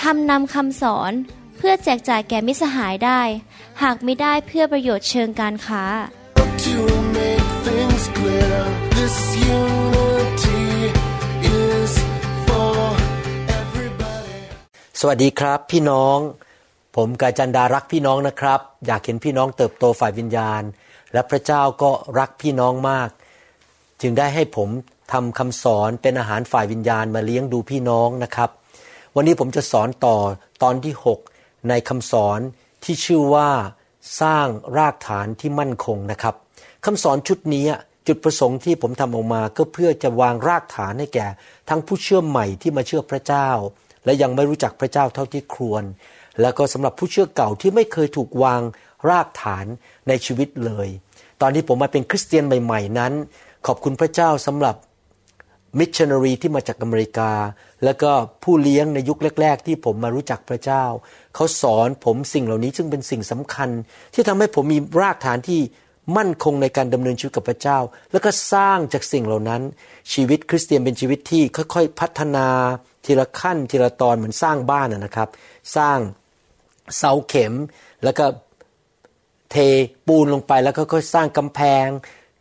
ทำนำคำสอนเพื่อแจกจ่ายแก่มิสหายได้ หากไม่ได้เพื่อประโยชน์เชิงการค้า To make things clear, this unity is for everybody. สวัสดีครับพี่น้อง ผมกาจันดารักพี่น้องนะครับ อยากเห็นพี่น้องเติบโตฝ่ายวิญญาณ และพระเจ้าก็รักพี่น้องมาก จึงได้ให้ผมทำคำสอนเป็นอาหารฝ่ายวิญญาณมาเลี้ยงดูพี่น้องนะครับ วันนี้ผมจะสอนต่อตอนที่ 6 ในคำสอนที่ชื่อว่าสร้างรากฐานที่มั่นคงนะครับคำสอนชุดนี้จุดประสงค์ที่ผมทำออกมาก็เพื่อจะวางรากฐานให้แก่ ทั้งผู้เชื่อใหม่ที่มาเชื่อพระเจ้า และยังไม่รู้จักพระเจ้าเท่าที่ควร แล้วก็สำหรับผู้เชื่อเก่าที่ไม่เคยถูกวางรากฐานในชีวิตเลย ตอนที่ผมมาเป็นคริสเตียนใหม่ ๆ นั้น ขอบคุณพระเจ้าสำหรับ มิชชันนารีที่มาจากอเมริกา แล้วก็ผู้เลี้ยงในยุคแรก ๆ ที่ผมมารู้จักพระเจ้า เขาสอนผมสิ่งเหล่านี้ซึ่งเป็นสิ่งสำคัญ ที่ทำให้ผมมีรากฐานที่มั่นคงในการดำเนินชีวิตกับพระเจ้า แล้วก็สร้างจากสิ่งเหล่านั้น ชีวิตคริสเตียนเป็นชีวิตที่ค่อยๆ พัฒนาทีละขั้นทีละตอนเหมือนสร้างบ้านนะครับ สร้างเสาเข็มแล้วก็เทปูนลงไปแล้วก็ค่อยๆสร้างกำแพง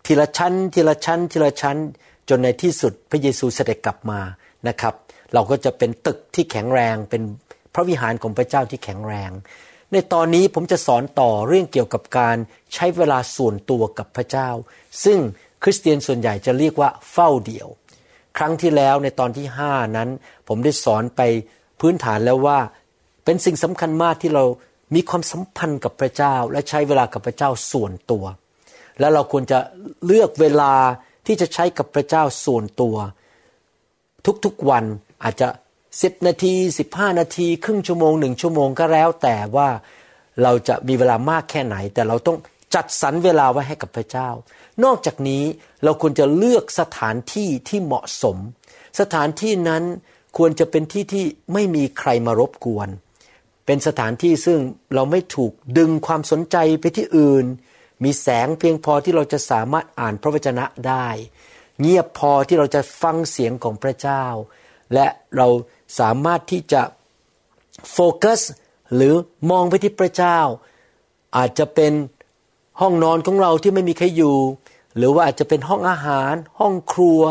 ทีละชั้น ทีละชั้น ทีละชั้น จนในที่สุดพระเยซูเสด็จกลับมานะครับ เราก็จะเป็นตึกที่แข็งแรงเป็นพระวิหารของพระเจ้าที่แข็งแรง ในตอนนี้ผมจะสอนต่อเรื่องเกี่ยวกับการใช้เวลาส่วนตัวกับพระเจ้า ซึ่งคริสเตียนส่วนใหญ่จะเรียกว่าเฝ้าเดี่ยว ครั้งที่แล้วในตอนที่ 5 นั้น ผมได้สอนไปพื้นฐานแล้วว่า เป็นสิ่งสำคัญมากที่เรามีความสัมพันธ์กับพระเจ้า และใช้เวลากับพระเจ้าส่วนตัว และเราควรจะเลือกเวลา ที่จะใช้กับพระเจ้าส่วนตัว ทุกๆวันอาจจะ10นาที15นาทีครึ่งชั่วโมงหนึ่งชั่วโมงก็แล้ว แต่ว่าเราจะมีเวลามากแค่ไหน แต่เราต้องจัดสรรเวลาไว้ให้กับพระเจ้า นอกจากนี้เราควรจะเลือกสถานที่ที่เหมาะสม สถานที่นั้นควรจะเป็นที่ที่ไม่มีใครมารบกวน เป็นสถานที่ซึ่งเราไม่ถูกดึงความสนใจไปที่อื่น มีแสงเพียงพอที่เราจะสามารถอ่านพระวจนะได้ เงียบพอที่เราจะฟังเสียงของพระเจ้า และเราสามารถที่จะโฟกัสหรือมองไปที่พระเจ้า อาจจะเป็นห้องนอนของเราที่ไม่มีใครอยู่ หรือว่าอาจจะเป็นห้องอาหาร ห้องครัว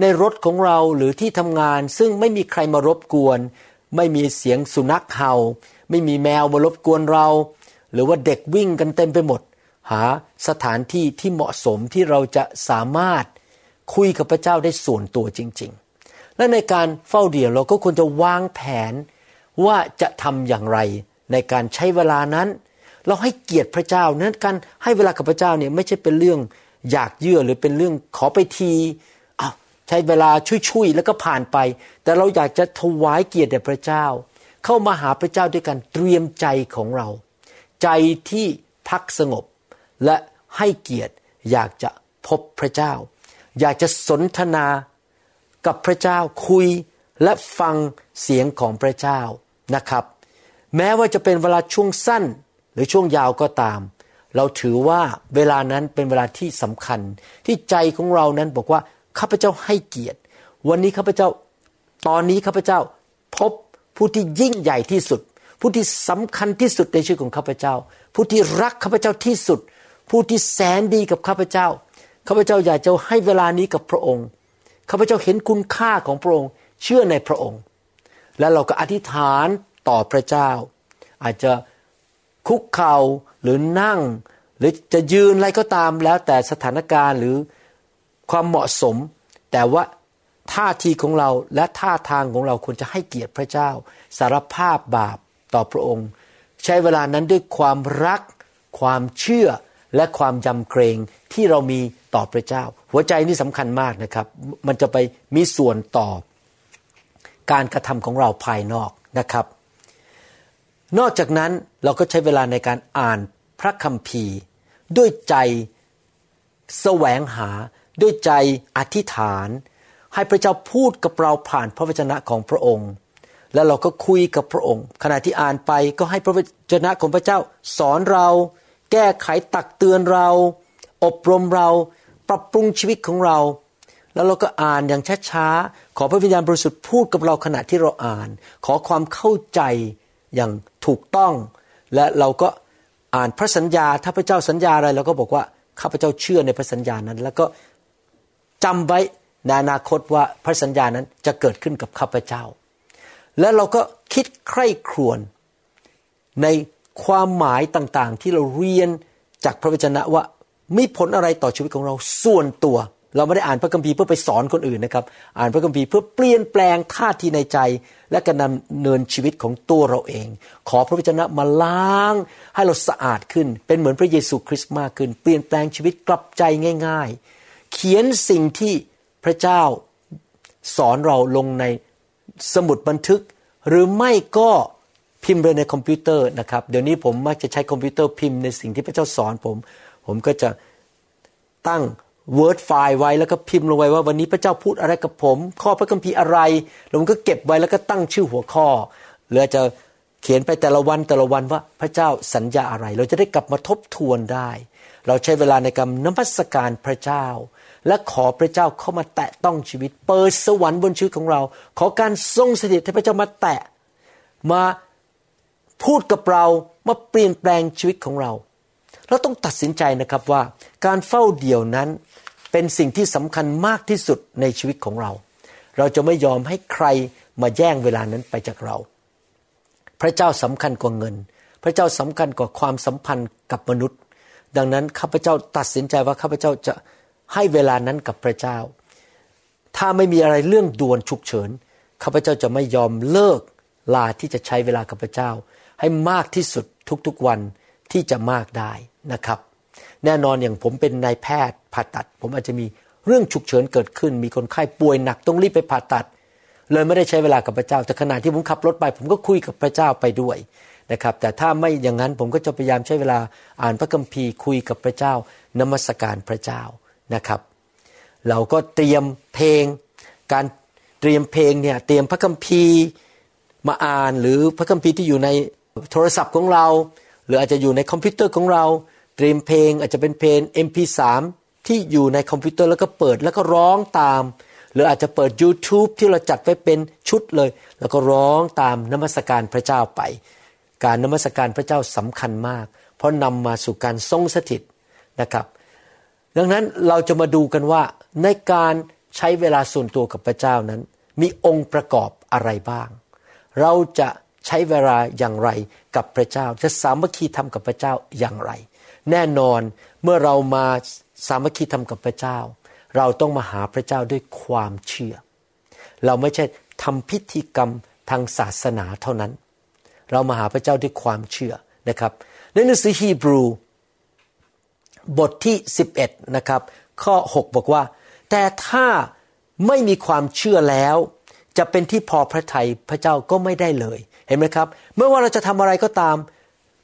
ในรถของเราหรือที่ทำงาน ซึ่งไม่มีใครมารบกวน ไม่มีเสียงสุนัขเห่า ไม่มีแมวมารบกวนเรา หรือว่าเด็กวิ่งกันเต็มไปหมด หาสถานที่ที่เหมาะสมที่เราจะสามารถคุยกับพระเจ้าได้ส่วนตัวจริง ๆ และในการเฝ้าเดี่ยวเราก็ควรจะวางแผนว่าจะทำอย่างไรในการใช้เวลานั้น เราให้เกียรติพระเจ้านั้นการให้เวลากับพระเจ้าเนี่ยไม่ใช่เป็นเรื่องอยากเยื่อหรือเป็นเรื่องขอไปทีเอาใช้เวลาช่วยๆแล้วก็ผ่านไป แต่เราอยากจะถวายเกียรติแด่พระเจ้า เข้ามาหาพระเจ้าด้วยกันเตรียมใจของเรา ใจที่พักสงบ และให้เกียรติอยากจะพบพระเจ้า อยากจะสนทนากับพระเจ้าคุยและฟังเสียงของพระเจ้านะครับ แม้ว่าจะเป็นเวลาช่วงสั้นหรือช่วงยาวก็ตาม เราถือว่าเวลานั้นเป็นเวลาที่สำคัญ ที่ใจของเรานั้นบอกว่าข้าพเจ้าให้เกียรติ วันนี้ข้าพเจ้า ตอนนี้ข้าพเจ้าพบผู้ที่ยิ่งใหญ่ที่สุด ผู้ที่สำคัญที่สุดในชีวิตของข้าพเจ้า ผู้ที่รักข้าพเจ้าที่สุด ผู้ที่แสนดีกับข้าพเจ้าข้าพเจ้าอยากจะให้เวลานี้กับพระองค์ข้าพเจ้าเห็นคุณค่าของพระองค์ เชื่อในพระองค์ แล้วเราก็อธิษฐานต่อพระเจ้า อาจจะคุกเข่าหรือนั่ง หรือจะยืนอะไรก็ตามแล้วแต่สถานการณ์หรือความเหมาะสม แต่ว่าท่าทีของเราและท่าทางของเราควรจะให้เกียรติพระเจ้า สารภาพบาปต่อพระองค์ ใช้เวลานั้นด้วยความรัก ความเชื่อ และความยำเกรงที่เรามีต่อพระเจ้า หัวใจนี่สำคัญมากนะครับ มันจะไปมีส่วนต่อ การกระทำของเราภายนอกนะครับ นอกจากนั้นเราก็ใช้เวลาในการอ่านพระคัมภีร์ ด้วยใจแสวงหา ด้วยใจอธิษฐาน ให้พระเจ้าพูดกับเราผ่านพระวจนะของพระองค์แล้วเราก็คุยกับพระองค์ ขณะที่อ่านไปก็ให้พระวจนะของพระเจ้าสอนเรา แก้ไขตักเตือนเรา อบรมเราปรับปรุงชีวิตของเรา แล้วเราก็อ่านอย่างช้าๆขอพระวิญญาณบริสุทธิ์พูดกับเราขณะที่เราอ่าน ขอความเข้าใจอย่างถูกต้อง และเราก็อ่านพระสัญญาถ้าพระเจ้าสัญญาอะไรเราก็บอกว่าข้าพเจ้าเชื่อในพระสัญญานั้น แล้วก็จำไว้ในอนาคตว่าพระสัญญานั้นจะเกิดขึ้นกับข้าพเจ้า และเราก็คิดใคร่ครวญใน ความหมายต่างๆ ที่เราเรียนจากพระวจนะว่ามีผลอะไรต่อชีวิตของเราส่วนตัว เราไม่ได้อ่านพระคัมภีร์เพื่อไปสอนคนอื่นนะครับ อ่านพระคัมภีร์เพื่อเปลี่ยนแปลงท่าทีในใจ และการดำเนินชีวิตของตัวเราเอง ขอพระวจนะมาล้าง ให้เราสะอาดขึ้น เป็นเหมือนพระเยซูคริสต์มากขึ้น เปลี่ยนแปลงชีวิตกลับใจง่าย ๆ เขียนสิ่งที่พระเจ้าสอนเราลงในสมุดบันทึก หรือไม่ก็ พิมพ์เลยในคอมพิวเตอร์นะครับ เดี๋ยวนี้ผมมักจะใช้คอมพิวเตอร์พิมพ์ในสิ่งที่พระเจ้าสอนผม ผมก็จะตั้ง Word ไฟล์ไว้แล้วก็พิมพ์ลงไว้ว่าวันนี้พระเจ้าพูดอะไรกับผม ข้อพระคัมภีร์อะไรแล้วผมก็เก็บไว้แล้วก็ตั้งชื่อหัวข้อหรือจะเขียนไปแต่ละวันแต่ละวันว่าพระเจ้าสัญญาอะไร เราจะได้กลับมาทบทวนได้ เราใช้เวลาในการนมัสการพระเจ้า และขอพระเจ้าเข้ามาแตะต้องชีวิต เปิดสวรรค์บนชีวิตของเรา ขอการทรงสถิตให้พระเจ้ามาแตะมา พูดกับเรามาเปลี่ยนแปลงชีวิตของเรา เราต้องตัดสินใจนะครับว่าการเฝ้าเดี่ยวนั้นเป็นสิ่งที่สำคัญมากที่สุดในชีวิตของเรา เราจะไม่ยอมให้ใครมาแย่งเวลานั้นไปจากเรา พระเจ้าสำคัญกว่าเงิน พระเจ้าสำคัญกว่าความสัมพันธ์กับมนุษย์ ดังนั้นข้าพเจ้าตัดสินใจว่าข้าพเจ้าจะให้เวลานั้นกับพระเจ้า ถ้าไม่มีอะไรเรื่องด่วนฉุกเฉินข้าพเจ้าจะไม่ยอมเลิกลาที่จะใช้เวลากับพระเจ้า ให้มากที่สุดทุกๆวันที่จะมากได้นะครับ แน่นอนอย่างผมเป็นนายแพทย์ผ่าตัด ผมอาจจะมีเรื่องฉุกเฉินเกิดขึ้น มีคนไข้ป่วยหนักต้องรีบไปผ่าตัด เลยไม่ได้ใช้เวลากับพระเจ้า แต่ขณะที่ผมขับรถไป ผมก็คุยกับพระเจ้าไปด้วยนะครับ แต่ถ้าไม่อย่างนั้นผมก็จะพยายามใช้เวลาอ่านพระคัมภีร์คุยกับพระเจ้านมัสการพระเจ้านะครับ เราก็เตรียมเพลง การเตรียมเพลงเนี่ยเตรียมพระคัมภีร์มาอ่านหรือพระคัมภีร์ที่อยู่ใน โทรศัพท์ของเรา หรืออาจจะอยู่ในคอมพิวเตอร์ของเรา เตรียมเพลงอาจจะเป็นเพลง MP3 ที่อยู่ในคอมพิวเตอร์แล้วก็เปิดแล้วก็ร้องตาม หรืออาจจะเปิด YouTube ที่เราจัดไว้เป็นชุดเลย แล้วก็ร้องตามนมัสการพระเจ้าไป การนมัสการพระเจ้าสำคัญมาก เพราะนำมาสู่การทรงสถิตนะครับ ดังนั้นเราจะมาดูกันว่าในการใช้เวลาส่วนตัวกับพระเจ้านั้น มีองค์ประกอบอะไรบ้าง เราจะ ใช้เวลาอย่างไรกับพระเจ้า จะสามัคคีทำกับพระเจ้าอย่างไร แน่นอนเมื่อเรามาสามัคคีทำกับพระเจ้า เราต้องมาหาพระเจ้าด้วยความเชื่อ เราไม่ใช่ทำพิธีกรรมทางศาสนาเท่านั้น เรามาหาพระเจ้าด้วยความเชื่อนะครับในหนังสือฮีบรู บทที่ 11นะครับข้อ 6 บอกว่า แต่ถ้าไม่มีความเชื่อแล้ว จะเป็นที่พอพระทัยพระเจ้าก็ไม่ได้เลย เห็นไหมครับเมื่อว่าเราจะทำอะไรก็ตาม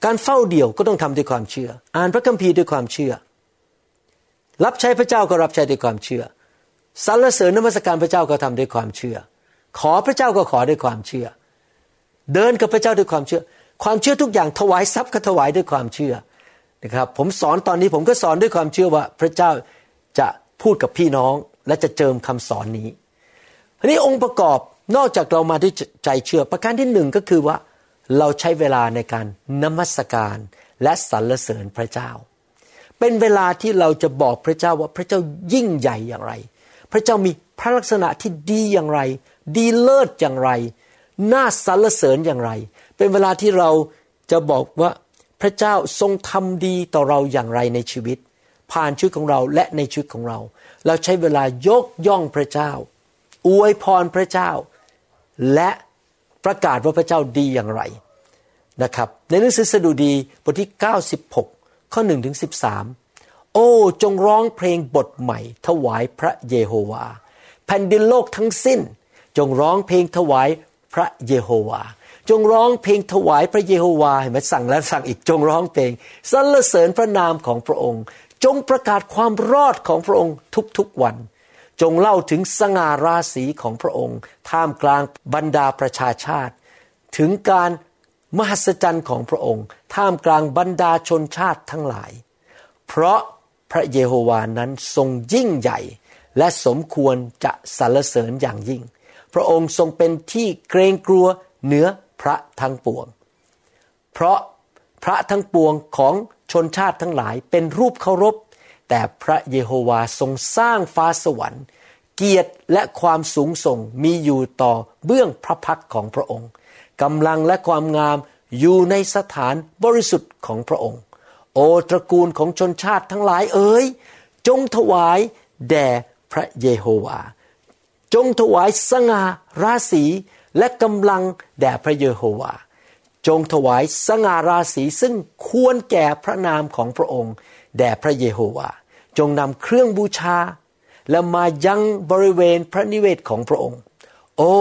การเฝ้าเดี่ยวก็ต้องทำด้วยความเชื่อ อ่านพระคัมภีร์ด้วยความเชื่อ รับใช้พระเจ้าก็รับใช้ด้วยความเชื่อสรรเสริญนมัสการพระเจ้าก็ทำด้วยความเชื่อ ขอพระเจ้าก็ขอด้วยความเชื่อ เดินกับพระเจ้าด้วยความเชื่อ ความเชื่อทุกอย่างถวายทรัพย์ก็ถวายด้วยความเชื่อนะครับ ผมสอนตอนนี้ผมก็สอนด้วยความเชื่อว่าพระเจ้าจะพูดกับพี่น้องและจะเจิมคำสอนนี้ทีนี้องค์ประกอบ นอกจากเรามาด้วยใจเชื่อ ประการที่หนึ่งก็คือว่า เราใช้เวลาในการนมัสการและสรรเสริญพระเจ้า เป็นเวลาที่เราจะบอกพระเจ้าว่าพระเจ้ายิ่งใหญ่อย่างไร พระเจ้ามีพระลักษณะที่ดีอย่างไร ดีเลิศอย่างไร น่าสรรเสริญอย่างไร เป็นเวลาที่เราจะบอกว่าพระเจ้าทรงทำดีต่อเราอย่างไรในชีวิต ผ่านชีวิตของเราและในชีวิตของเรา เราใช้เวลายกย่องพระเจ้า อวยพรพระเจ้า และประกาศว่าพระเจ้าดีอย่างไรนะครับ ในหนังสือสดุดีบทที่ 96 ข้อ1ถึง13 โอ้ จงร้องเพลงบทใหม่ ถวายพระเยโฮวา แผ่นดินโลกทั้งสิ้น จงร้องเพลงถวายพระเยโฮวา จงร้องเพลงถวายพระเยโฮวาเห็นไหมสั่งแล้วสั่งอีกจงร้องเพลงสรรเสริญพระนามของพระองค์ จงประกาศความรอดของพระองค์ทุกๆวัน จงเล่าถึงสง่าราศีของพระองค์ ท่ามกลางบรรดาประชาชาติ ถึงการมหัศจรรย์ของพระองค์ ท่ามกลางบรรดาชนชาติทั้งหลาย เพราะพระเยโฮวานั้นทรงยิ่งใหญ่ และสมควรจะสรรเสริญอย่างยิ่ง พระองค์ทรงเป็นที่เกรงกลัวเหนือพระทั้งปวง เพราะพระทั้งปวงของชนชาติทั้งหลายเป็นรูปเคารพ แต่พระเยโฮวาทรงสร้างฟ้าสวรรค์ เกียรติและความสูงส่งมีอยู่ต่อเบื้องพระพักของพระองค์กำลังและความงามอยู่ในสถานบริสุทธิ์ของพระองค์ โอตระกูลของชนชาติทั้งหลายเอ๋ยจงถวายแด่พระเยโฮวา จงถวายสง่าราศีและกำลังแด่พระเยโฮวา จงถวายสง่าราศีซึ่งควรแก่พระนามของพระองค์ แด่พระเยโฮวา จงนำเครื่องบูชา และมายังบริเวณพระนิเวศของพระองค์ โอ้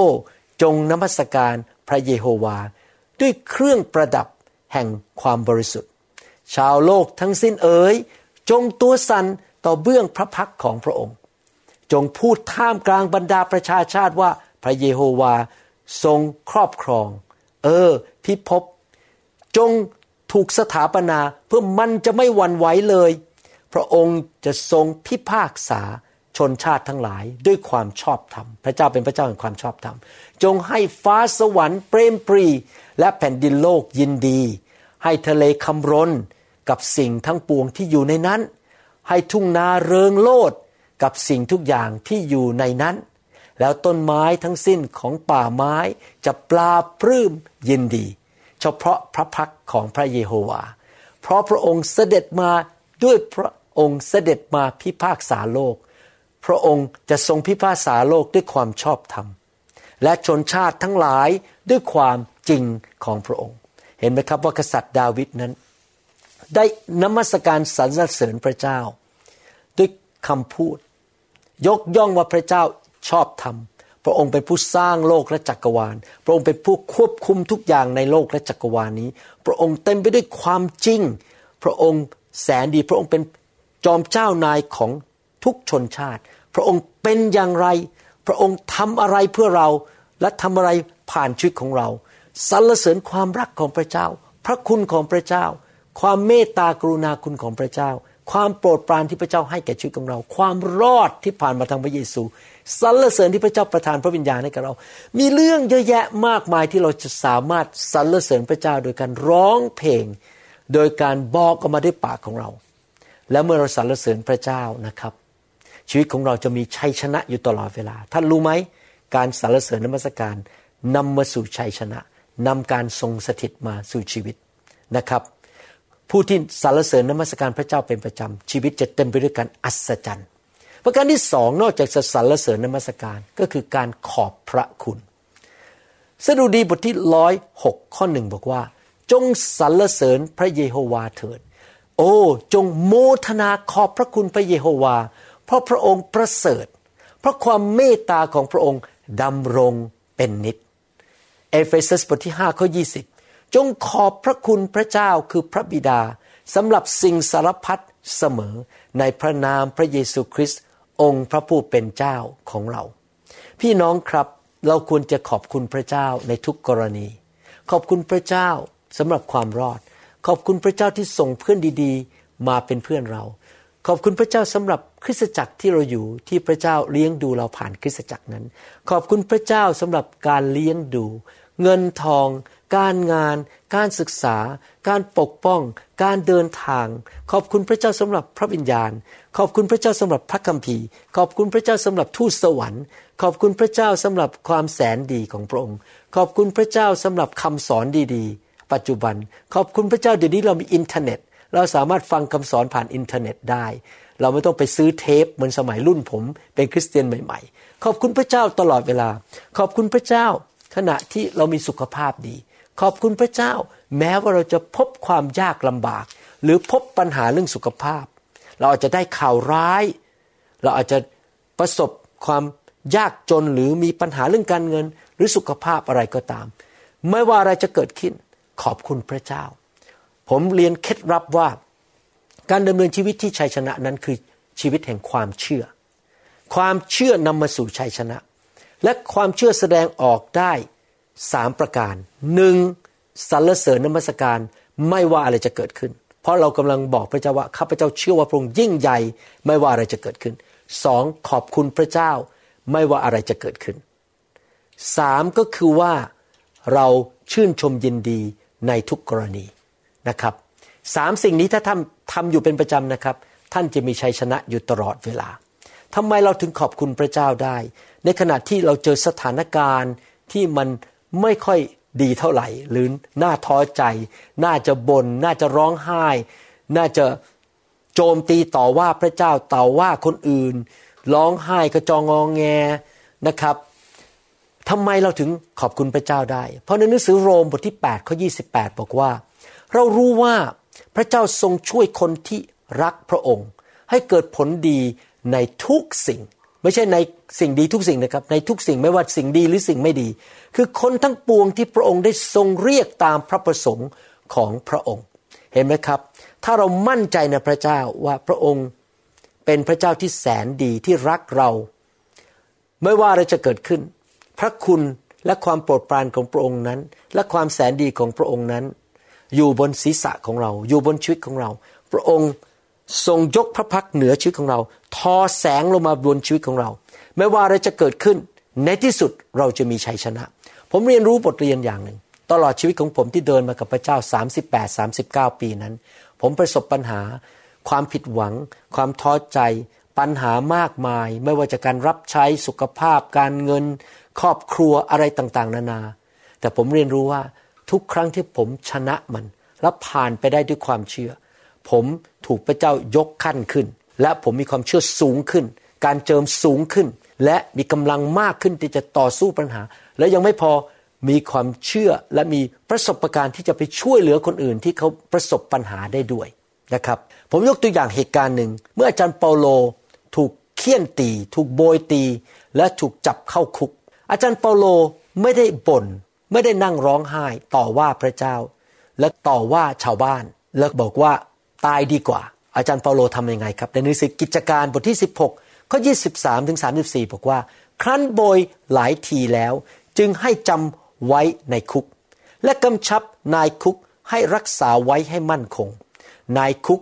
จงนมัสการพระเยโฮวา ด้วยเครื่องประดับแห่งความบริสุทธิ์ ชาวโลกทั้งสิ้นเอ๋ยจงตัวสันต่อเบื้องพระพักของพระองค์ จงพูดท่ามกลางบรรดาประชาชาติว่าพระเยโฮวาทรงครอบครอง เออ พิภพจงถูกสถาปนา พื่อมันจะไม่หวั่นไหวเลย พระองค์จะทรงพิพากษาชนชาติทั้งหลายด้วยความชอบธรรม พระเจ้าเป็นพระเจ้าแห่งความชอบธรรม จงให้ฟ้าสวรรค์เปรมปรี และแผ่นดินโลกยินดี ให้ทะเลคำรนกับสิ่งทั้งปวงที่อยู่ในนั้น ให้ทุ่งนาเริงโลดกับสิ่งทุกอย่างที่อยู่ในนั้น แล้วต้นไม้ทั้งสิ้นของป่าไม้จะปลาปลื้มยินดี เฉพาะพระพักของพระเยโฮวา์ เพราะพระองค์เสด็จมาด้วยพระองค์เสด็จมาพิพากษาโลก พระองค์จะทรงพิพากษาโลกด้วยความชอบธรรม และชนชาติทั้งหลายด้วยความจริงของพระองค์ เห็นไหมครับว่ากษัตริย์ดาวิดนั้น ได้นมัสการสรรเสริญพระเจ้า ด้วยคำพูด ยกย่องว่าพระเจ้าชอบธรรม พระองค์เป็นผู้สร้างโลกและจักรวาล พระองค์เป็นผู้ควบคุมทุกอย่างในโลกและจักรวาลนี้ พระองค์เต็มไปด้วยความจริง พระองค์แสนดี พระองค์เป็นจอมเจ้านายของทุกชนชาติ พระองค์เป็นอย่างไร พระองค์ทำอะไรเพื่อเรา และทำอะไรผ่านชีวิตของเราสรรเสริญความรักของพระเจ้า พระคุณของพระเจ้า ความเมตตากรุณาคุณของพระเจ้า ความโปรดปรานที่พระเจ้าให้แก่ชีวิตของเรา ความรอดที่ผ่านมาทางพระเยซู สรรเสริญที่พระเจ้าประทานพระวิญญาณให้กับเรา มีเรื่องเยอะแยะมากมายที่เราจะสามารถสรรเสริญพระเจ้าโดยการร้องเพลง โดยการบอกออกมาด้วยปากของเรา และเมื่อเราสรรเสริญพระเจ้านะครับ ชีวิตของเราจะมีชัยชนะอยู่ตลอดเวลา ท่านรู้ไหมการสรรเสริญนมัสการนำมาสู่ชัยชนะนำการทรงสถิตมาสู่ชีวิตนะครับ ผู้ที่สรรเสริญนมัสการพระเจ้าเป็นประจำชีวิตจะเต็มไปด้วยการอัศจรรย์ ประการที่สองนอกจากจะสรรเสริญนมัสการก็คือการขอบพระคุณ สดุดีบทที่ร้อยหกข้อหนึ่งบอกว่า จงสรรเสริญพระเยโฮวาเถิด โอ้จงโมทนาขอบพระคุณพระเยโฮวา เพราะพระองค์ประเสริฐ เพราะความเมตตาของพระองค์ดำรงเป็นนิจเอเฟซัสบทที่5ข้อ20 จงขอบพระคุณพระเจ้าคือพระบิดาสำหรับสิ่งสารพัดเสมอในพระนามพระเยซูคริสต์ องค์พระผู้เป็นเจ้าของเรา พี่น้องครับเราควรจะขอบคุณพระเจ้าในทุกกรณี ขอบคุณพระเจ้าสำหรับความรอด ขอบคุณพระเจ้าที่ส่งเพื่อนดีๆ มาเป็นเพื่อนเรา ขอบคุณพระเจ้าสำหรับคริสตจักรที่เราอยู่ที่พระเจ้าเลี้ยงดูเราผ่านคริสตจักรนั้น ขอบคุณพระเจ้าสำหรับการเลี้ยงดู เงินทอง การงาน การศึกษา การปกป้อง การเดินทาง ขอบคุณพระเจ้าสำหรับพระวิญญาณ ขอบคุณพระเจ้าสำหรับพระคัมภีร์ ขอบคุณพระเจ้าสำหรับทูตสวรรค์ ขอบคุณพระเจ้าสำหรับความแสนดีของพระองค์ ขอบคุณพระเจ้าสำหรับคำสอนดีๆ ปัจจุบัน ขอบคุณพระเจ้าเดี๋ยวนี้เรามีอินเทอร์เน็ต เราสามารถฟังคำสอนผ่านอินเทอร์เน็ตได้ เราไม่ต้องไปซื้อเทปเหมือนสมัยรุ่นผม เป็นคริสเตียนใหม่ ๆ ขอบคุณพระเจ้าตลอดเวลา ขอบคุณพระเจ้าขณะที่เรามีสุขภาพดี ขอบคุณพระเจ้า แม้ว่าเราจะพบความยากลำบาก หรือพบปัญหาเรื่องสุขภาพ เราอาจจะได้ข่าวร้าย เราอาจจะประสบความยากจนหรือมีปัญหาเรื่องการเงิน หรือสุขภาพอะไรก็ตาม ไม่ว่าอะไรจะเกิดขึ้น ขอบคุณพระเจ้า ผมเรียนเคล็ดลับว่า การดำเนินชีวิตที่ชัยชนะนั้นคือชีวิตแห่งความเชื่อ ความเชื่อนำมาสู่ชัยชนะ และความเชื่อแสดงออกได้ สามประการหนึ่งสรรเสริญนมัสการไม่ว่าอะไรจะเกิดขึ้น เพราะเรากำลังบอกพระเจ้าว่าข้าพเจ้าเชื่อว่าพระองค์ยิ่งใหญ่ไม่ว่าอะไรจะเกิดขึ้นสองขอบคุณพระเจ้าไม่ว่าอะไรจะเกิดขึ้นสามก็คือว่าเราชื่นชมยินดีในทุกกรณีนะครับสามสิ่งนี้ถ้าท่านทำอยู่เป็นประจำนะครับ ท่านจะมีชัยชนะอยู่ตลอดเวลาทำไมเราถึงขอบคุณพระเจ้าได้ ในขณะที่เราเจอสถานการณ์ที่มัน ไม่ค่อยดีเท่าไหร่ หรือน่าท้อใจ น่าจะบน่นน่าจะร้องไห้ น่าจะโจมตีต่อว่าพระเจ้าต่อว่าคนอื่น ร้องไห้กระจองงองแงนะครับทำไมเราถึงขอบคุณพระเจ้าได้ เพราะในหนังสือโรมบทที่8ข้อ28 บอกว่า เรารู้ว่าพระเจ้าทรงช่วยคนที่รักพระองค์ ให้เกิดผลดีในทุกสิ่ง ไม่ใช่ในสิ่งดีทุกสิ่งนะครับ ในทุกสิ่งไม่ว่าสิ่งดีหรือสิ่งไม่ดี คือคนทั้งปวงที่พระองค์ได้ทรงเรียกตามพระประสงค์ของพระองค์ เห็นไหมครับ ถ้าเรามั่นใจในพระเจ้าว่าพระองค์เป็นพระเจ้าที่แสนดีที่รักเรา ไม่ว่าอะไรจะเกิดขึ้น พระคุณและความโปรดปรานของพระองค์นั้น และความแสนดีของพระองค์นั้น อยู่บนศีรษะของเรา อยู่บนชีวิตของเรา พระองค์ ทรงยกพระพักเหนือชีวิตของเรา ทอแสงลงมาบนชีวิตของเรา ไม่ว่าอะไรจะเกิดขึ้น ในที่สุดเราจะมีชัยชนะ ผมเรียนรู้บทเรียนอย่างหนึ่ง ตลอดชีวิตของผมที่เดินมากับพระเจ้า 38-39 ปีนั้น ผมประสบปัญหา ความผิดหวัง ความท้อใจ ปัญหามากมาย ไม่ว่าจะการรับใช้สุขภาพ การเงิน ครอบครัวอะไรต่างๆ นานา แต่ผมเรียนรู้ว่าทุกครั้งที่ผมชนะมัน และผ่านไปได้ด้วยความเชื่อ ผม ถูกพระเจ้ายกขั้นขึ้น และผมมีความเชื่อสูงขึ้น การเจิมสูงขึ้น และมีกำลังมากขึ้นที่จะต่อสู้ปัญหา และยังไม่พอมีความเชื่อและมีประสบการณ์ที่จะไปช่วยเหลือคนอื่นที่เขาประสบปัญหาได้ด้วยนะครับ ผมยกตัวอย่างเหตุการณ์หนึ่ง เมื่ออาจารย์เปาโลถูกเคี่ยนตี ถูกโบยตี และถูกจับเข้าคุก อาจารย์เปาโลไม่ได้บน่นไม่ได้นั่งร้องไห้ต่อว่าพระเจ้า และต่อว่าชาวบ้าน แล้วบอกว่า ตายดีกว่า อาจารย์เปาโลทำยังไงครับ ในหนังสือกิจการบทที่ 16ข้อ23ถึง34 บอกว่า ครั้นโบยหลายทีแล้ว จึงให้จำไว้ในคุก และกำชับนายคุกให้รักษาไว้ให้มั่นคง นายคุก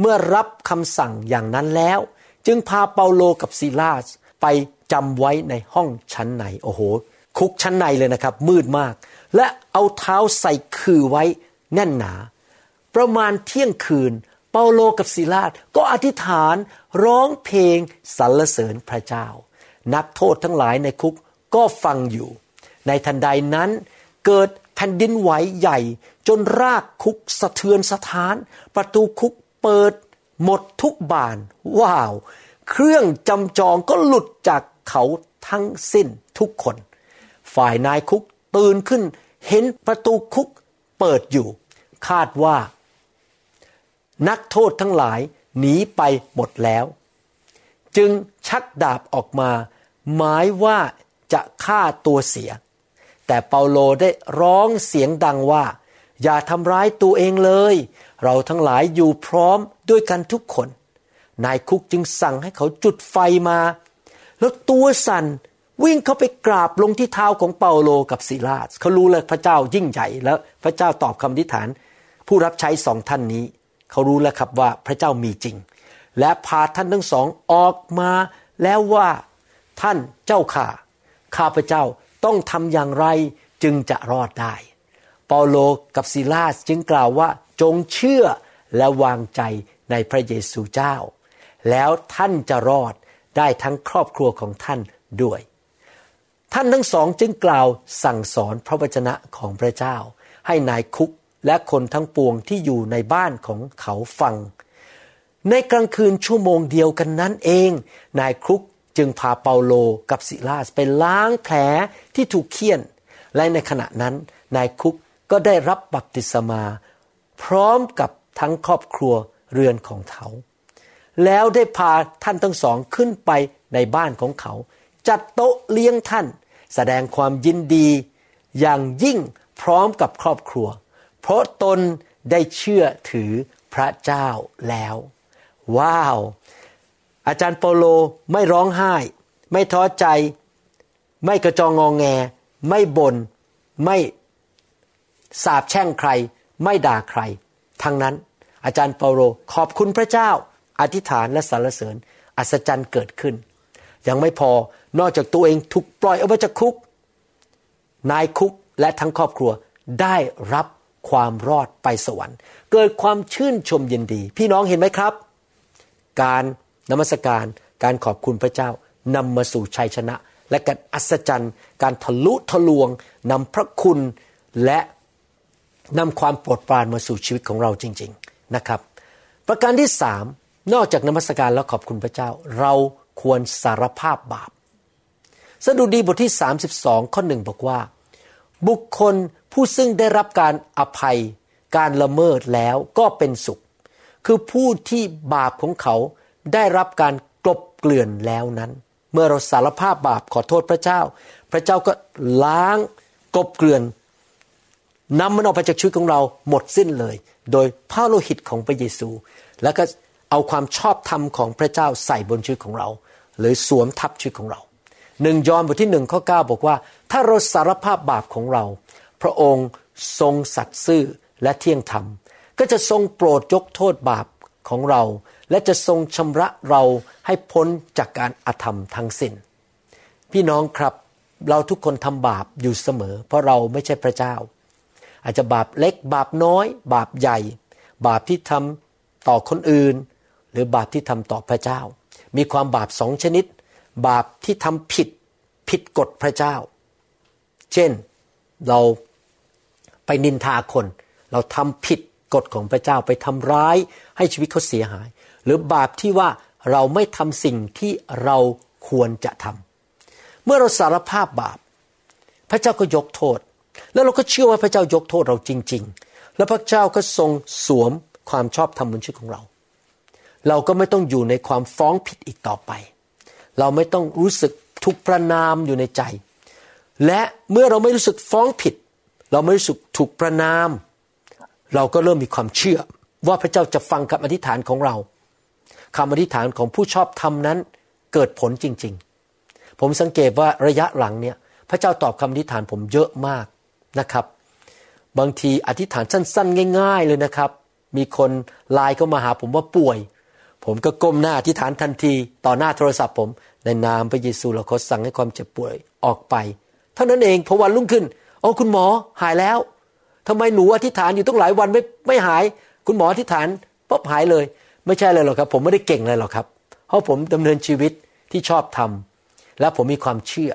เมื่อรับคำสั่งอย่างนั้นแล้ว จึงพาเปาโลกับซิลาสไปจำไว้ในห้องชั้นในโอ้โห คุกชั้นในเลยนะครับ มืดมาก และเอาเท้าใส่คือไว้แน่นหนา ประมาณเที่ยงคืน เปาโลกับซิลาสก็อธิษฐานร้องเพลงสรรเสริญพระเจ้า นักโทษทั้งหลายในคุกก็ฟังอยู่ ในทันใดนั้นเกิดแผ่นดินไหวใหญ่จนรากคุกสะเทือนสะท้าน ประตูคุกเปิดหมดทุกบาน ว้าว เครื่องจำจองก็หลุดจากเขาทั้งสิ้นทุกคน ฝ่ายนายคุกตื่นขึ้น เห็นประตูคุกเปิดอยู่ คาดว่า นักโทษทั้งหลายหนีไปหมดแล้ว จึงชักดาบออกมา หมายว่าจะฆ่าตัวเสีย แต่เปาโลได้ร้องเสียงดังว่า อย่าทำร้ายตัวเองเลย เราทั้งหลายอยู่พร้อมด้วยกันทุกคน นายคุกจึงสั่งให้เขาจุดไฟมา แล้วตัวสั่นวิ่งเข้าไปกราบลงที่เท้าของเปาโลกับศิลาสเขารู้แล้วพระเจ้ายิ่งใหญ่แล้วพระเจ้าตอบคำอธิษฐาน ผู้รับใช้สองท่านนี้ เขารู้แล้วครับว่าพระเจ้ามีจริง และพาท่านทั้งสองออกมาแล้วว่าท่านเจ้าข่าข้าพเจ้าต้องทำอย่างไรจึงจะรอดได้ เปาโลกับซิลาสจึงกล่าวว่าจงเชื่อและวางใจในพระเยซูเจ้า แล้วท่านจะรอดได้ทั้งครอบครัวของท่านด้วย ท่านทั้งสองจึงกล่าวสั่งสอนพระวจนะของพระเจ้า ให้นายคุก และคนทั้งปวงที่อยู่ในบ้านของเขาฟัง ในกลางคืนชั่วโมงเดียวกันนั้นเอง นายครุกจึงพาเปาโลกับซิลาสไปล้างแผลที่ถูกเคี่ยน และในขณะนั้น นายคุกก็ได้รับบัพติศมา พร้อมกับทั้งครอบครัวเรือนของเขา แล้วได้พาท่านทั้งสองขึ้นไปในบ้านของเขา จัดโต๊ะเลี้ยงท่าน แสดงความยินดี อย่างยิ่งพร้อมกับครอบครัว เพราะตนได้เชื่อถือพระเจ้าแล้ว ว้าว อาจารย์เปโลไม่ร้องไห้ ไม่ท้อใจ ไม่กระจองงองแง ไม่บน่นไม่สาบแช่งใคร ไม่ด่าใคร ทั้งนั้น อาจารย์เปโลขอบคุณพระเจ้า อธิษฐานและสรรเสริญ อัศจรรย์เกิดขึ้น ยังไม่พอนอกจากตัวเองถูกปล่อยออกมาจากคุก นายคุกและทั้งครอบครัวได้รับ ความรอดไปสวรรค์ เกิดความชื่นชมยินดี พี่น้องเห็นไหมครับ การนมัสการการขอบคุณพระเจ้านำมาสู่ชัยชนะ และการอัศจรรย์ การทะลุทะลวงนำพระคุณและนำความโปรดปรานมาสู่ชีวิตของเราจริง ๆนะครับ ประการที่สามนอกจากนมัสการแล้วขอบคุณพระเจ้า เราควรสารภาพบาป สดุดีบทที่ 32 ข้อหนึ่งบอกว่า บุคคล ผู้ซึ่งได้รับการอภัย การละเมิดแล้วก็เป็นสุข คือผู้ที่บาปของเขาได้รับการกลบเกลื่อนแล้วนั้น เมื่อเราสารภาพบาปขอโทษพระเจ้า พระเจ้าก็ล้างกลบเกลื่อนนำมันออกไปจากชีวิตของเราหมดสิ้นเลย โดยพระโลหิตของพระเยซู แล้วก็เอาความชอบธรรมของพระเจ้าใส่บนชีวิตของเรา หรือสวมทับชีวิตของเราหนึ่งยอห์นบทที่หนึ่งข้อ9บอกว่า ถ้าเราสารภาพบาปของเรา พระองค์ทรงสัตย์ซื่อและเที่ยงธรรม ก็จะทรงโปรดยกโทษบาปของเรา และจะทรงชำระเราให้พ้นจากการอาธรรมทั้งสิน้น พี่น้องครับเราทุกคนทำบาปอยู่เสมอ เพราะเราไม่ใช่พระเจ้า อาจจะบาปเล็กบาปน้อย บาปใหญ่ บาปที่ทำต่อคนอื่น หรือบาปที่ทำต่อพระเจ้า มีความบาปสองชนิด บาปที่ทำผิดผิดกฎพระเจ้า เช่น เรา ไปนินทาคน เราทำผิดกฎของพระเจ้าไปทำร้ายให้ชีวิตเขาเสียหาย หรือบาปที่ว่าเราไม่ทำสิ่งที่เราควรจะทำเมื่อเราสารภาพบาป พระเจ้าก็ยกโทษ แล้วเราก็เชื่อว่าพระเจ้ายกโทษเราจริง ๆ แล้วพระเจ้าก็ทรงสวมความชอบธรรมบนชีวิตของเรา เราก็ไม่ต้องอยู่ในความฟ้องผิดอีกต่อไป เราไม่ต้องรู้สึกถูกประนามอยู่ในใจ และเมื่อเราไม่รู้สึกฟ้องผิด เราไม่รู้สึกถูกประนาม เราก็เริ่มมีความเชื่อ ว่าพระเจ้าจะฟังคำอธิษฐานของเราคำอธิษฐานของผู้ชอบธรรมนั้นเกิดผลจริง ๆ ผมสังเกตว่าระยะหลังเนี่ยพระเจ้าตอบคำอธิษฐานผมเยอะมากนะครับ บางทีอธิษฐานสั้น ๆ ง่าย ๆ เลยนะครับ มีคนไลน์เข้ามาหาผมว่าป่วย ผมก็ก้มหน้าอธิษฐานทันที ต่อหน้าโทรศัพท์ผม ในนามพระเยซูเราขอสั่งให้ความเจ็บป่วยออกไป เท่านั้นเองพอวันรุ่งขึ้น โอ้คุณหมอหายแล้วทำไมหนูอธิษฐานอยู่ตั้งหลายวันไม่ไม่หาย คุณหมออธิษฐานปุ๊บหายเลย ไม่ใช่เลยหรอกครับ ผมไม่ได้เก่งเลยหรอกครับ เพราะผมดำเนินชีวิตที่ชอบทำและผมมีความเชื่อ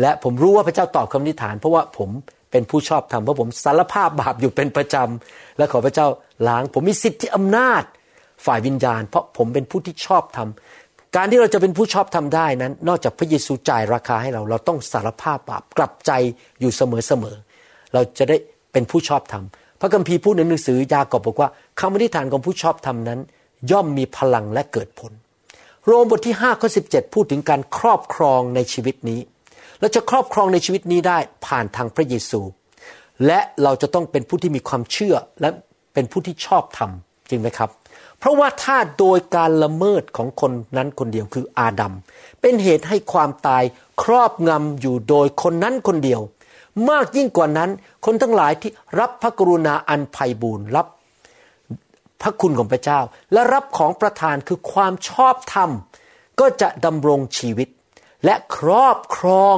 และผมรู้ว่าพระเจ้าตอบคำอธิษฐาน เพราะว่าผมเป็นผู้ชอบธรรมเพราะผมสารภาพบาปอยู่เป็นประจำและขอพระเจ้าล้าง ผมมีสิทธิอำนาจฝ่ายวิญญาณ เพราะผมเป็นผู้ที่ชอบธรรม การที่เราจะเป็นผู้ชอบทำได้นั้น นอกจากพระเยซูจ่ายราคาให้เรา เราต้องสารภาพบาปกลับใจอยู่เสมอๆเราจะได้เป็นผู้ชอบธรรมพระคัมภีร์พูดในหนังสือยากอบบอกว่าคำอธิษฐานของผู้ชอบธรรมนั้น ย่อมมีพลังและเกิดผล โรมบทที่5ข้อ17 พูดถึงการครอบครองในชีวิตนี้เราจะครอบครองในชีวิตนี้ได้ผ่านทางพระเยซู และเราจะต้องเป็นผู้ที่มีความเชื่อและเป็นผู้ที่ชอบธรรมจริงไหมครับ เพราะว่าถ้าโดยการละเมิดของคนนั้นคนเดียวคืออาดัมเป็นเหตุให้ความตายครอบงำอยู่โดยคนนั้นคนเดียว มากยิ่งกว่านั้น คนทั้งหลายที่รับพระกรุณาอันไพ่บูรณ์รับพระคุณของพระเจ้า และรับของประทานคือความชอบธรรม ก็จะดำรงชีวิต และครอบครอง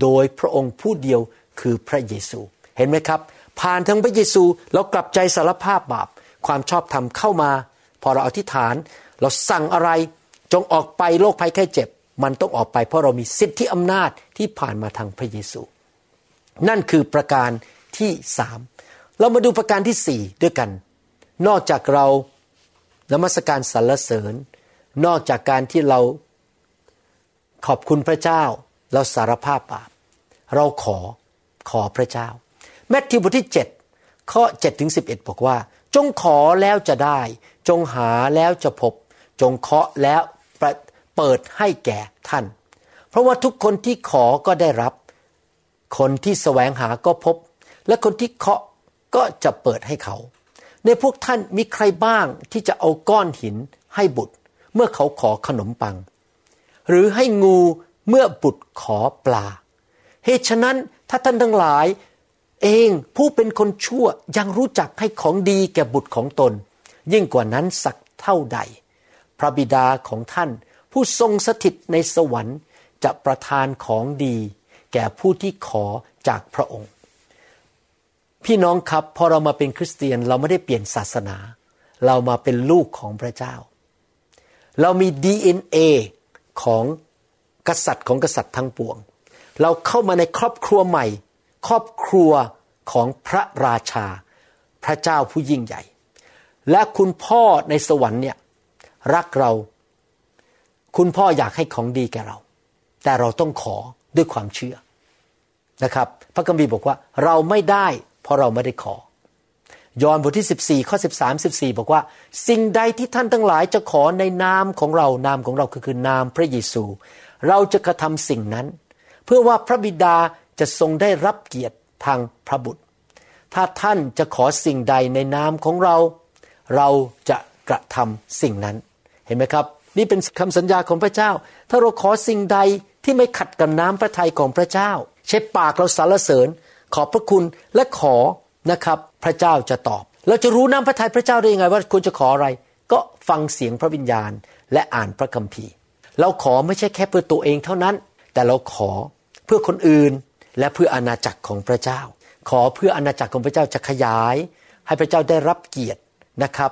โดยพระองค์ผู้เดียวคือพระเยซูเห็นไหมครับ ผ่านทางพระเยซูเรากลับใจสารภาพบาป ความชอบธรรมเข้ามา พอเราอธิษฐาน เราสั่งอะไรจงออกไปโรคภัยแค่เจ็บ มันต้องออกไปเพราะเรามีสิทธิอำนาจที่ผ่านมาทางพระเยซู นั่นคือประการที่สามเรามาดูประการที่สี่ด้วยกัน นอกจากเรานมัสการสรรเสริญ นอกจากการที่เราขอบคุณพระเจ้า เราสารภาพบาปเราขอขอพระเจ้าแมทธิวบทที่7 ข้อ7ถึง11 บอกว่า จงขอแล้วจะได้ จงหาแล้วจะพบ จงเคาะแล้วเปิดให้แก่ท่าน เพราะว่าทุกคนที่ขอก็ได้รับ คนที่แสวงหาก็พบ และคนที่เคาะก็จะเปิดให้เขา ในพวกท่านมีใครบ้างที่จะเอาก้อนหินให้บุตร เมื่อเขาขอขนมปัง หรือให้งูเมื่อบุตรขอปลาเหตุฉะนั้นถ้าท่านทั้งหลาย เองผู้เป็นคนชั่วยังรู้จักให้ของดีแก่บุตรของตน ยิ่งกว่านั้นสักเท่าใด พระบิดาของท่าน ผู้ทรงสถิตในสวรรค์ จะประทานของดี แก่ผู้ที่ขอจากพระองค์ พี่น้องครับพอเรามาเป็นคริสเตียนเราไม่ได้เปลี่ยนศาสนา เรามาเป็นลูกของพระเจ้า เรามี DNA ของกษัตริย์ของกษัตริย์ทั้งปวง เราเข้ามาในครอบครัวใหม่ ครอบครัวของพระราชา พระเจ้าผู้ยิ่งใหญ่ และคุณพ่อในสวรรค์เนี่ยรักเรา คุณพ่ออยากให้ของดีแก่เรา แต่เราต้องขอด้วยความเชื่อนะครับ พระคัมภีบอกว่าเราไม่ได้ เพราะเราไม่ได้ขอ ยอห์นบทที่ 14ข้อ13 14 บอกว่า สิ่งใดที่ท่านทั้งหลายจะขอในนามของเรานามของเราคือคือนามพระเยซู เราจะกระทำสิ่งนั้น เพื่อว่าพระบิดา จะทรงได้รับเกียรติทางพระบุตร ถ้าท่านจะขอสิ่งใดในนามของเรา เราจะกระทำสิ่งนั้น เห็นไหมครับ นี่เป็นคำสัญญาของพระเจ้า ถ้าเราขอสิ่งใดที่ไม่ขัดกับน้ำพระทัยของพระเจ้า ใช้ปากเราสรรเสริญ ขอบพระคุณและขอนะครับพระเจ้าจะตอบ เราจะรู้น้ำพระทัยพระเจ้าได้ยังไงว่าควรจะขออะไร ก็ฟังเสียงพระวิญญาณและอ่านพระคัมภีร์ เราขอไม่ใช่แค่เพื่อตัวเองเท่านั้น แต่เราขอเพื่อคนอื่น และเพื่ออาณาจักรของพระเจ้า ขอเพื่ออาณาจักรของพระเจ้าจะขยาย ให้พระเจ้าได้รับเกียรตินะครับ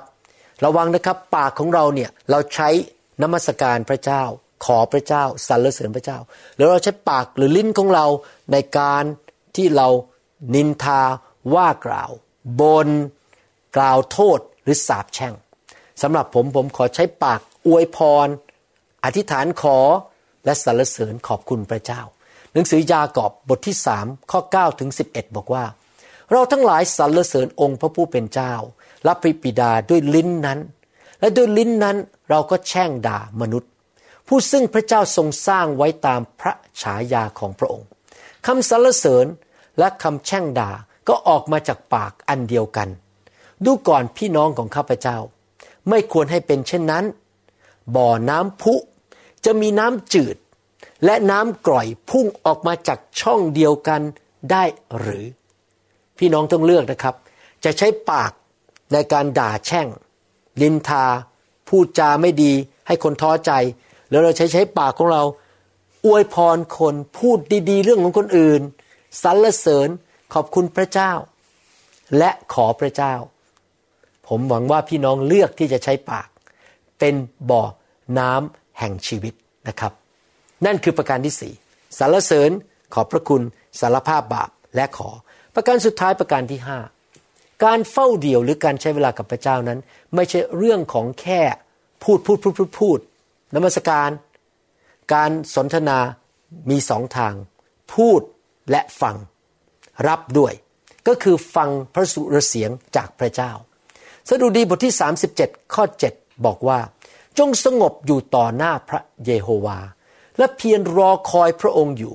ระวังนะครับปากของเราเนี่ยเราใช้นมัสการพระเจ้า ขอพระเจ้าสรรเสริญพระเจ้า แล้วเราใช้ปากหรือลิ้นของเราในการที่เรานินทาว่ากล่าวบนกล่าวโทษหรือสาปแช่งสำหรับผมผมขอใช้ปากอวยพร อธิษฐานขอและสรรเสริญขอบคุณพระเจ้า หนังสือยากอบบทที่สามข้อ9ถึง11 บอกว่า เราทั้งหลายสรรเสริญองค์พระผู้เป็นเจ้าและพระบิดาด้วยลิ้นนั้น และด้วยลิ้นนั้นเราก็แช่งด่ามนุษย์ ผู้ซึ่งพระเจ้าทรงสร้างไว้ตามพระฉายาของพระองค์คำสรรเสริญและคำแช่งด่าก็ออกมาจากปากอันเดียวกัน ดูก่อนพี่น้องของข้าพเจ้า ไม่ควรให้เป็นเช่นนั้น บ่อน้ำพุจะมีน้ำจืด และน้ำกร่อยพุ่งออกมาจากช่องเดียวกันได้หรือ พี่น้องต้องเลือกนะครับ จะใช้ปากในการด่าแช่ง ลินทา พูดจาไม่ดีให้คนท้อใจ แล้วเราใช้ใช้ปากของเรา อวยพรคนพูดดีๆ เรื่องของคนอื่นสรรเสริญขอบคุณพระเจ้า และขอพระเจ้า ผมหวังว่าพี่น้องเลือกที่จะใช้ปาก เป็นบ่อน้ำแห่งชีวิตนะครับ นั่นคือประการที่สี่สรรเสริญขอบพระคุณสารภาพบาปและขอ ประการสุดท้ายประการที่ห้าการเฝ้าเดี่ยวหรือการใช้เวลากับพระเจ้านั้น ไม่ใช่เรื่องของแค่พูดพูดพูดพูดพูดนมัสการ การสนทนามีสองทาง พูดและฟัง รับด้วย ก็คือฟังพระสุรเสียงจากพระเจ้า สดุดีบทที่ 37 ข้อ 7 บอกว่า จงสงบอยู่ต่อหน้าพระเยโฮวา และเพียรรอคอยพระองค์อยู่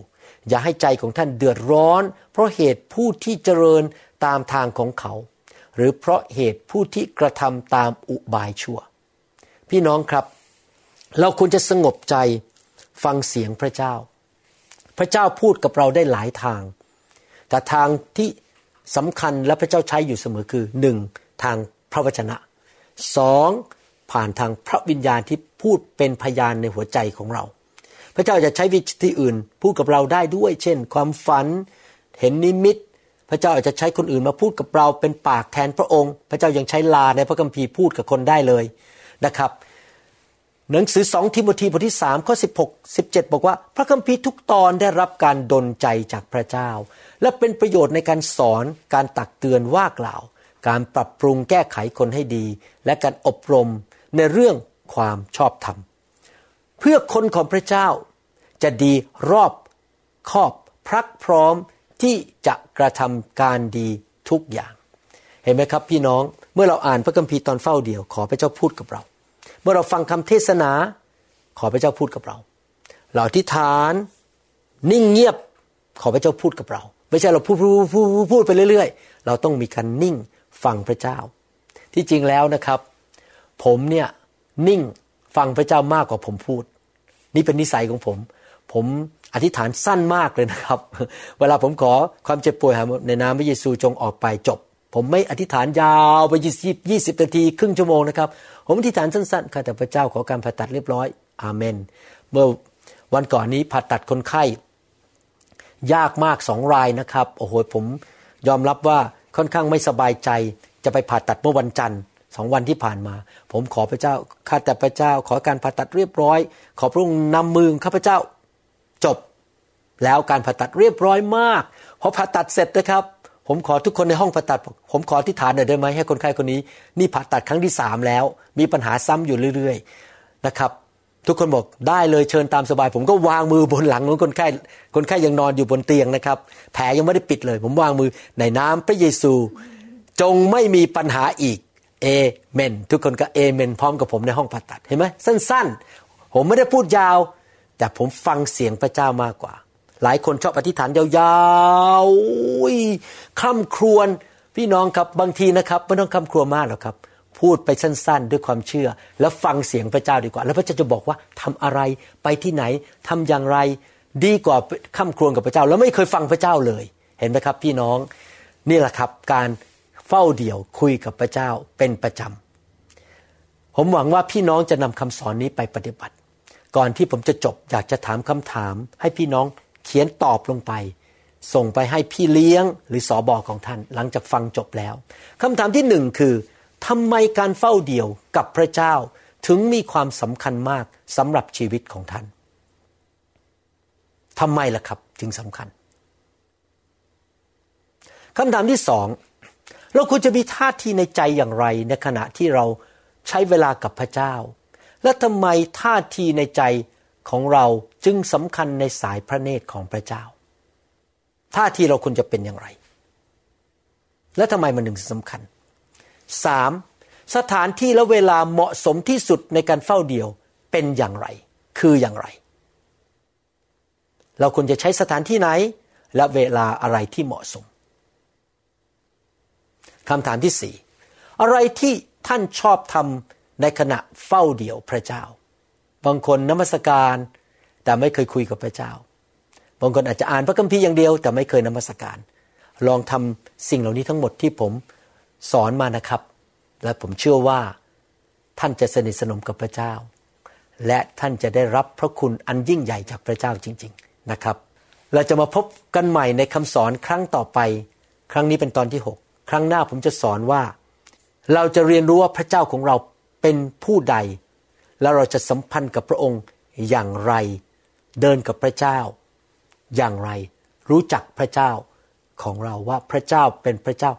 อย่าให้ใจของท่านเดือดร้อน เพราะเหตุผู้ที่เจริญตามทางของเขา หรือเพราะเหตุผู้ที่กระทำตามอุบายชั่ว พี่น้องครับ เราควรจะสงบใจฟังเสียงพระเจ้า พระเจ้าพูดกับเราได้หลายทาง แต่ทางที่สำคัญและพระเจ้าใช้อยู่เสมอคือหนึ่งทางพระวจนะสองผ่านทางพระวิญญาณที่พูดเป็นพยานในหัวใจของเรา พระเจ้าจะใช้วิธีอื่นพูดกับเราได้ด้วย เช่น ความฝัน เห็นนิมิต พระเจ้าอาจจะใช้คนอื่นมาพูดกับเราเป็นปากแทนพระองค์ พระเจ้ายังใช้ลาในพระคัมภีร์พูดกับคนได้เลยนะครับ หนังสือสองทิโมธีบทที่สามข้อสิบหกสิบเจ็ดบอกว่า พระคัมภีร์ทุกตอนได้รับการดลใจจากพระเจ้า และเป็นประโยชน์ในการสอนการตักเตือนว่ากล่าว การปรับปรุงแก้ไขคนให้ดี และการอบรมในเรื่องความชอบธรรม เพื่อคนของพระเจ้า จะดีรอบครอบพรักพร้อมที่จะกระทำการดีทุกอย่าง เห็นไหมครับพี่น้องเมื่อเราอ่านพระคัมภีร์ตอนเฝ้าเดี่ยว ขอพระเจ้าพูดกับเรา เมื่อเราฟังคำเทศนา ขอพระเจ้าพูดกับเรา เราอธิษฐานนิ่งเงียบขอพระเจ้าพูดกับเรา ไม่ใช่เราพูดพูดพูดพูดพูดไปเรื่อย ๆ เราต้องมีการนิ่งฟังพระเจ้า ที่จริงแล้วนะครับ ผมเนี่ยนิ่งฟังพระเจ้ามากกว่าผมพูด นี่เป็นนิสัยของผม ผมอธิษฐานสั้นมากเลยนะครับ เวลาผมขอความเจ็บป่วยในนามพระเยซูจงออกไปจบ ผมไม่อธิษฐานยาวไปยี่สิบยี่สิบนาทีครึ่งชั่วโมงนะครับ ผมอธิษฐานสั้นๆข้าแต่พระเจ้าขอการผ่าตัดเรียบร้อย อาเมน เมื่อวันก่อนนี้ผ่าตัดคนไข้ ยากมากสองรายนะครับ โอ้โหผมยอมรับว่าค่อนข้างไม่สบายใจจะไปผ่าตัดเมื่อวันจันทร์ สองวันที่ผ่านมา ผมขอพระเจ้าข้าแต่พระเจ้า ขอการผ่าตัดเรียบร้อย ขอพระองค์นำมือข้าพระเจ้า จบ แล้วการผ่าตัดเรียบร้อยมากพอผ่าตัดเสร็จนะครับ ผมขอทุกคนในห้องผ่าตัด ผมขอที่ฐานหน่อยได้ไหมให้คนไข้คนนี้ นี่ผ่าตัดครั้งที่สามแล้ว มีปัญหาซ้ำอยู่เรื่อย ๆนะครับ ทุกคนบอกได้เลยเชิญตามสบาย ผมก็วางมือบนหลังของคนไข้คนไข้ยังนอนอยู่บนเตียงนะครับ แผลยังไม่ได้ปิดเลย ผมวางมือในน้ำพระเยซู จงไม่มีปัญหาอีก เอเมน ทุกคนก็เอเมน พร้อมกับผมในห้องผ่าตัดเห็นไหมสั้นๆ ผมไม่ได้พูดยาว แต่ผมฟังเสียงพระเจ้ามากกว่า หลายคนชอบอธิษฐานยาวๆคร่ำครวญพี่น้องครับบางทีนะครับไม่ต้องคำครวญมากหรอกครับ พูดไปสั้นๆ ด้วยความเชื่อ แล้วฟังเสียงพระเจ้าดีกว่า แล้วพระเจ้าจะบอกว่าทำอะไรไปที่ไหนทำอย่างไร ดีกว่าคำครวญกับพระเจ้า แล้วไม่เคยฟังพระเจ้าเลย เห็นไหมครับ พี่น้องนี่แหละครับการ เฝ้าเดี่ยวคุยกับพระเจ้าเป็นประจำ ผมหวังว่าพี่น้องจะนำคำสอนนี้ไปปฏิบัติ ก่อนที่ผมจะจบอยากจะถามคำถาม ให้พี่น้องเขียนตอบลงไป ส่งไปให้พี่เลี้ยงหรือสอบอของท่านหลังจากฟังจบแล้วคำถามที่หนึ่งคือทำไมการเฝ้าเดี่ยวกับพระเจ้าถึงมีความสำคัญมากสำหรับชีวิตของท่านทำไมล่ะครับจึงสำคัญคำถามที่สอง เราควรจะมีท่าทีในใจอย่างไร ในขณะที่เราใช้เวลากับพระเจ้า และทำไมท่าทีในใจของเราจึงสำคัญในสายพระเนตรของพระเจ้า ท่าทีเราควรจะเป็นอย่างไร และทำไมมันถึงสำคัญสามสถานที่และเวลาเหมาะสมที่สุดในการเฝ้าเดียวเป็นอย่างไร คืออย่างไร เราควรจะใช้สถานที่ไหน และเวลาอะไรที่เหมาะสม คำถามที่สี่อะไรที่ท่านชอบทำในขณะเฝ้าเดี่ยวพระเจ้า บางคนนมัสการแต่ไม่เคยคุยกับพระเจ้า บางคนอาจจะอ่านพระคัมภีร์อย่างเดียวแต่ไม่เคยนมัสการ ลองทำสิ่งเหล่านี้ทั้งหมดที่ผมสอนมานะครับ และผมเชื่อว่าท่านจะสนิทสนมกับพระเจ้า และท่านจะได้รับพระคุณอันยิ่งใหญ่จากพระเจ้าจริง ๆนะครับ เราจะมาพบกันใหม่ในคำสอนครั้งต่อไป ครั้งนี้เป็นตอนที่ 6 ครั้งหน้าผมจะสอนว่า เราจะเรียนรู้ว่าพระเจ้าของเราเป็นผู้ใด แล้วเราจะสัมพันธ์กับพระองค์อย่างไร เดินกับพระเจ้า อย่างไร รู้จักพระเจ้าของเราว่าพระเจ้าเป็นพระเจ้า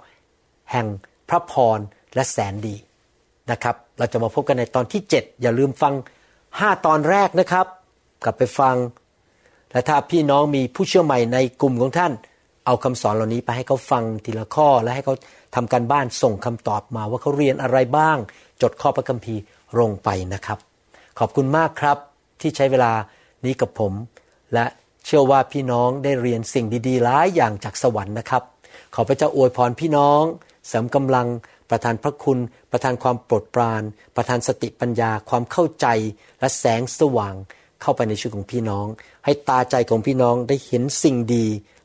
แห่งพระพรและแสนดีนะครับ เราจะมาพบกันในตอนที่ 7 อย่าลืมฟัง 5 ตอนแรกนะครับ กลับไปฟัง และถ้าพี่น้องมีผู้เชื่อใหม่ในกลุ่มของท่าน เอาคำสอนเหล่านี้ไปให้เขาฟังทีละข้อและให้เขาทำการบ้านส่งคำตอบมาว่าเขาเรียนอะไรบ้าง จดข้อพระคัมภีร์ลงไปนะครับ ขอบคุณมากครับที่ใช้เวลานี้กับผม และเชื่อว่าพี่น้องได้เรียนสิ่งดีๆหลายอย่างจากสวรรค์นะครับ ขอพระเจ้าอวยพรพี่น้องเสริมกำลังประทานพระคุณ ประทานความโปรดปราน ประทานสติปัญญาความเข้าใจและแสงสว่างเข้าไปในชีวิตของพี่น้อง ให้ตาใจของพี่น้องได้เห็นสิ่งดี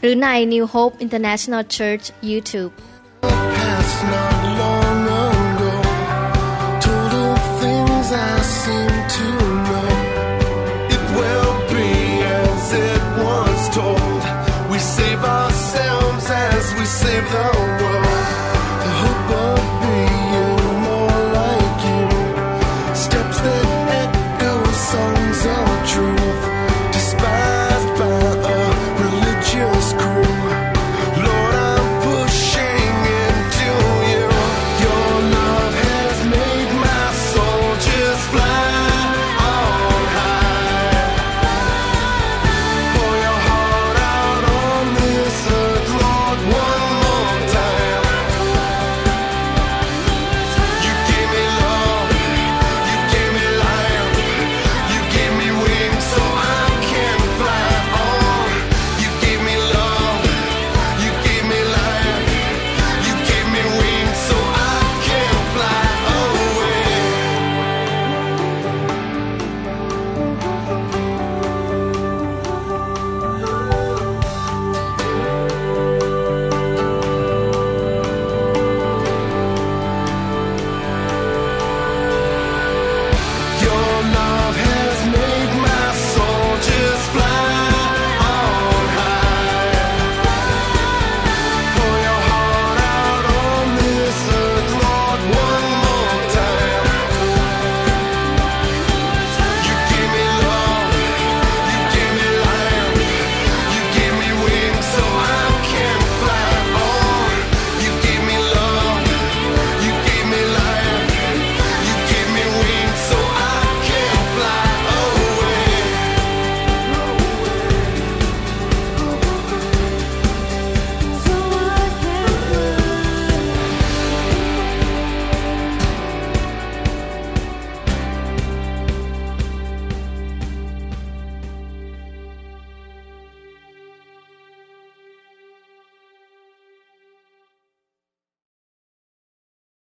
หรือใน New Hope International Church YouTube past not long